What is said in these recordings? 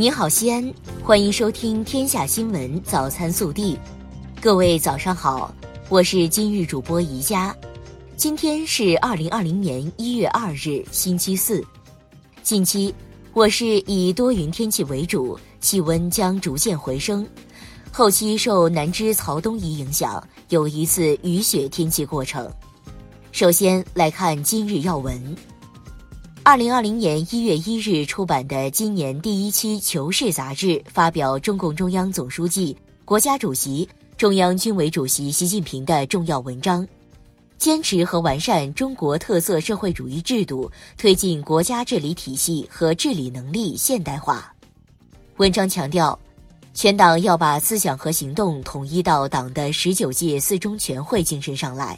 你好，西安，欢迎收听《天下新闻早餐速递》。各位早上好，我是今日主播宜佳。今天是二零二零年一月二日，星期四。近期，我市以多云天气为主，气温将逐渐回升。后期受南支曹东移影响，有一次雨雪天气过程。首先来看今日要闻。二零二零年一月一日出版的今年第一期《求是》杂志发表中共中央总书记、国家主席、中央军委主席习近平的重要文章，坚持和完善中国特色社会主义制度，推进国家治理体系和治理能力现代化。文章强调，全党要把思想和行动统一到党的十九届四中全会精神上来。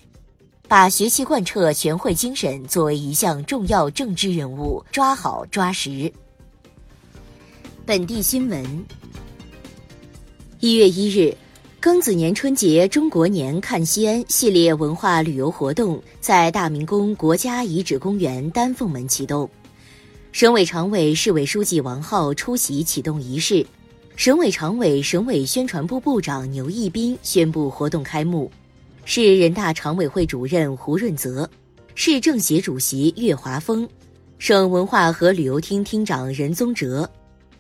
把学习贯彻全会精神作为一项重要政治任务，抓好抓实。本地新闻：一月一日，庚子年春节中国年看西安系列文化旅游活动在大明宫国家遗址公园丹凤门启动，省委常委、市委书记王浩出席启动仪式，省委常委、省委宣传部部长牛义斌宣布活动开幕。市人大常委会主任胡润泽，市政协主席岳华峰，省文化和旅游厅厅长任宗哲，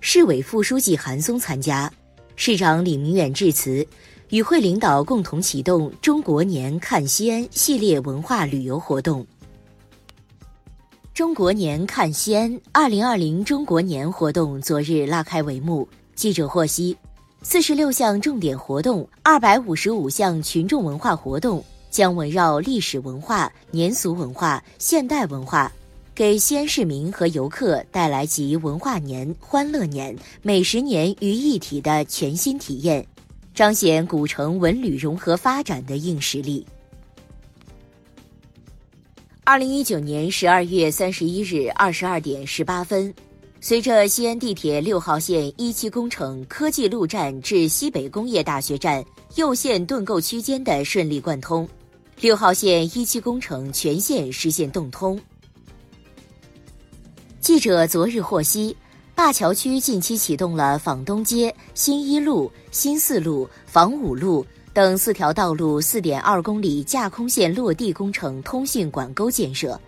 市委副书记韩松参加，市长李明远致辞，与会领导共同启动“中国年看西安”系列文化旅游活动。中国年看西安二零二零中国年活动昨日拉开帷幕。记者获悉。四十六项重点活动，二百五十五项群众文化活动将围绕历史文化、年俗文化、现代文化，给西安市民和游客带来集文化年、欢乐年、美食年于一体的全新体验，彰显古城文旅融合发展的硬实力。二零一九年十二月三十一日二十二点十八分。随着西安地铁六号线一期工程科技路站至西北工业大学站右线盾构区间的顺利贯通，六号线一期工程全线实现动通。记者昨日获悉，灞桥区近期启动了坊东街、新一路、新四路、坊五路等四条道路四点二公里架空线落地工程通信管沟建设。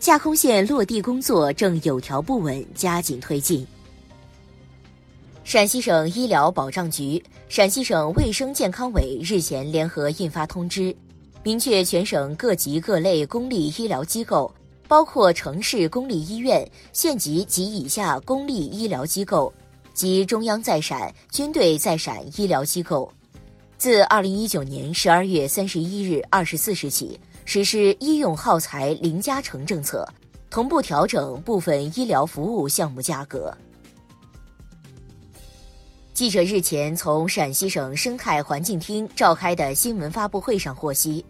架空线落地工作正有条不紊加紧推进。陕西省医疗保障局、陕西省卫生健康委日前联合印发通知，明确全省各级各类公立医疗机构，包括城市公立医院、县级及以下公立医疗机构及中央在陕、军队在陕医疗机构，自二零一九年十二月三十一日二十四时起。实施医用耗材零加成政策，同步调整部分医疗服务项目价格。记者日前从陕西省生态环境厅召开的新闻发布会上获悉，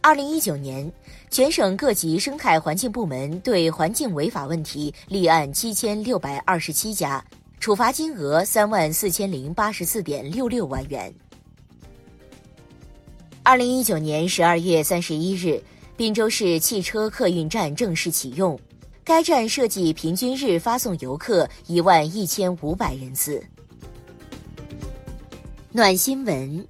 二零一九年全省各级生态环境部门对环境违法问题立案七千六百二十七家，处罚金额三万四千零八十四点六六万元。二零一九年十二月三十一日，滨州市汽车客运站正式启用。该站设计平均日发送游客一万一千五百人次。暖新闻：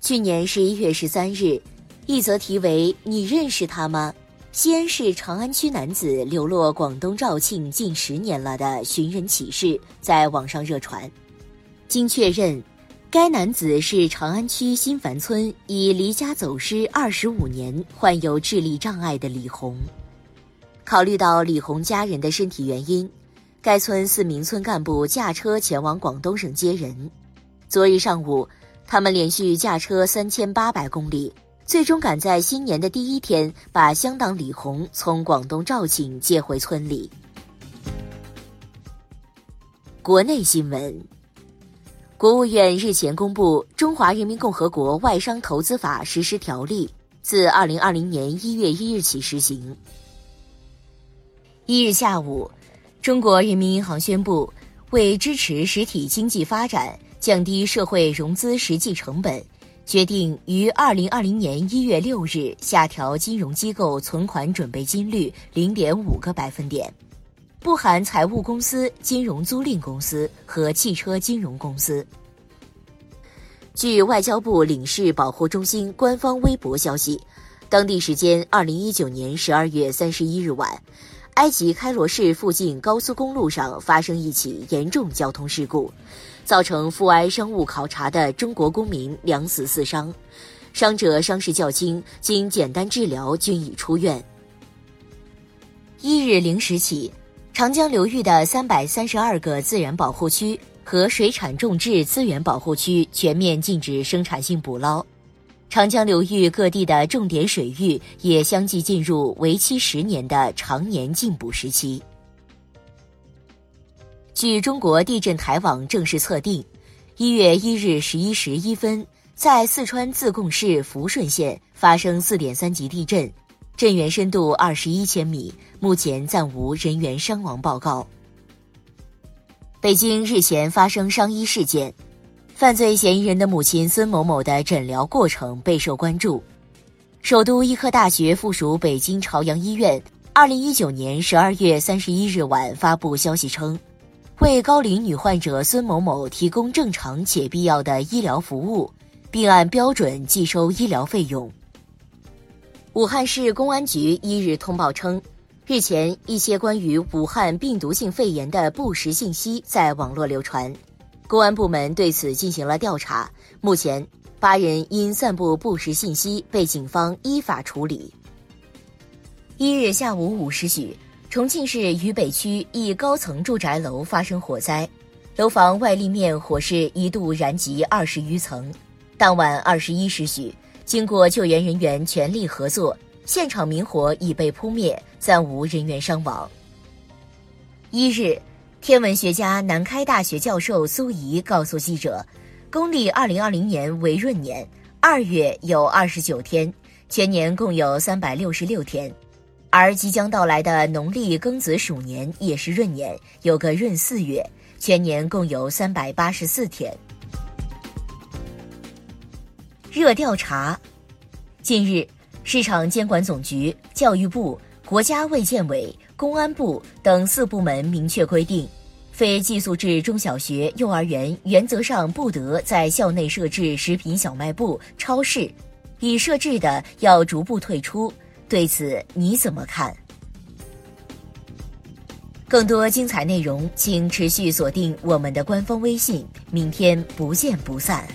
去年十一月十三日，一则题为“你认识他吗？”西安市长安区男子流落广东肇庆近十年了的寻人启事在网上热传，经确认。该男子是长安区新繁村已离家走失二十五年、患有智力障碍的李红。考虑到李红家人的身体原因，该村四名村干部驾车前往广东省接人。昨日上午，他们连续驾车三千八百公里，最终赶在新年的第一天把乡党李红从广东肇庆接回村里。国内新闻。国务院日前公布《中华人民共和国外商投资法实施条例》，自二零二零年一月一日起实行。一日下午，中国人民银行宣布，为支持实体经济发展、降低社会融资实际成本，决定于二零二零年一月六日下调金融机构存款准备金率零点五个百分点。不含财务公司、金融租赁公司和汽车金融公司。据外交部领事保护中心官方微博消息，当地时间二零一九年十二月三十一日晚，埃及开罗市附近高速公路上发生一起严重交通事故，造成赴埃商务考察的中国公民两死四伤，伤者伤势较轻，经简单治疗均已出院。一日零时起，长江流域的三百三十二个自然保护区。和水产种质资源保护区全面禁止生产性捕捞，长江流域各地的重点水域也相继进入为期十年的常年禁捕时期。据中国地震台网正式测定，一月一日十一时一分，在四川自贡市抚顺县发生四点三级地震，震源深度二十一千米，目前暂无人员伤亡报告。北京日前发生伤医事件，犯罪嫌疑人的母亲孙某某的诊疗过程备受关注。首都医科大学附属北京朝阳医院，二零一九年十二月三十一日晚发布消息称，为高龄女患者孙某某提供正常且必要的医疗服务，并按标准计收医疗费用。武汉市公安局一日通报称。日前，一些关于武汉病毒性肺炎的不实信息在网络流传，公安部门对此进行了调查。目前，八人因散布不实信息被警方依法处理。一日下午五时许，重庆市渝北区一高层住宅楼发生火灾，楼房外立面火势一度燃及二十余层。当晚二十一时许，经过救援人员全力合作。现场明火已被扑灭，暂无人员伤亡。一日，天文学家、南开大学教授苏怡告诉记者，公历二零二零年为闰年，二月有二十九天，全年共有三百六十六天；而即将到来的农历庚子鼠年也是闰年，有个闰四月，全年共有三百八十四天。热调查，近日。市场监管总局、教育部、国家卫健委、公安部等四部门明确规定，非寄宿制中小学、幼儿园原则上不得在校内设置食品小卖部、超市，已设置的要逐步退出。对此你怎么看？更多精彩内容，请持续锁定我们的官方微信。明天不见不散。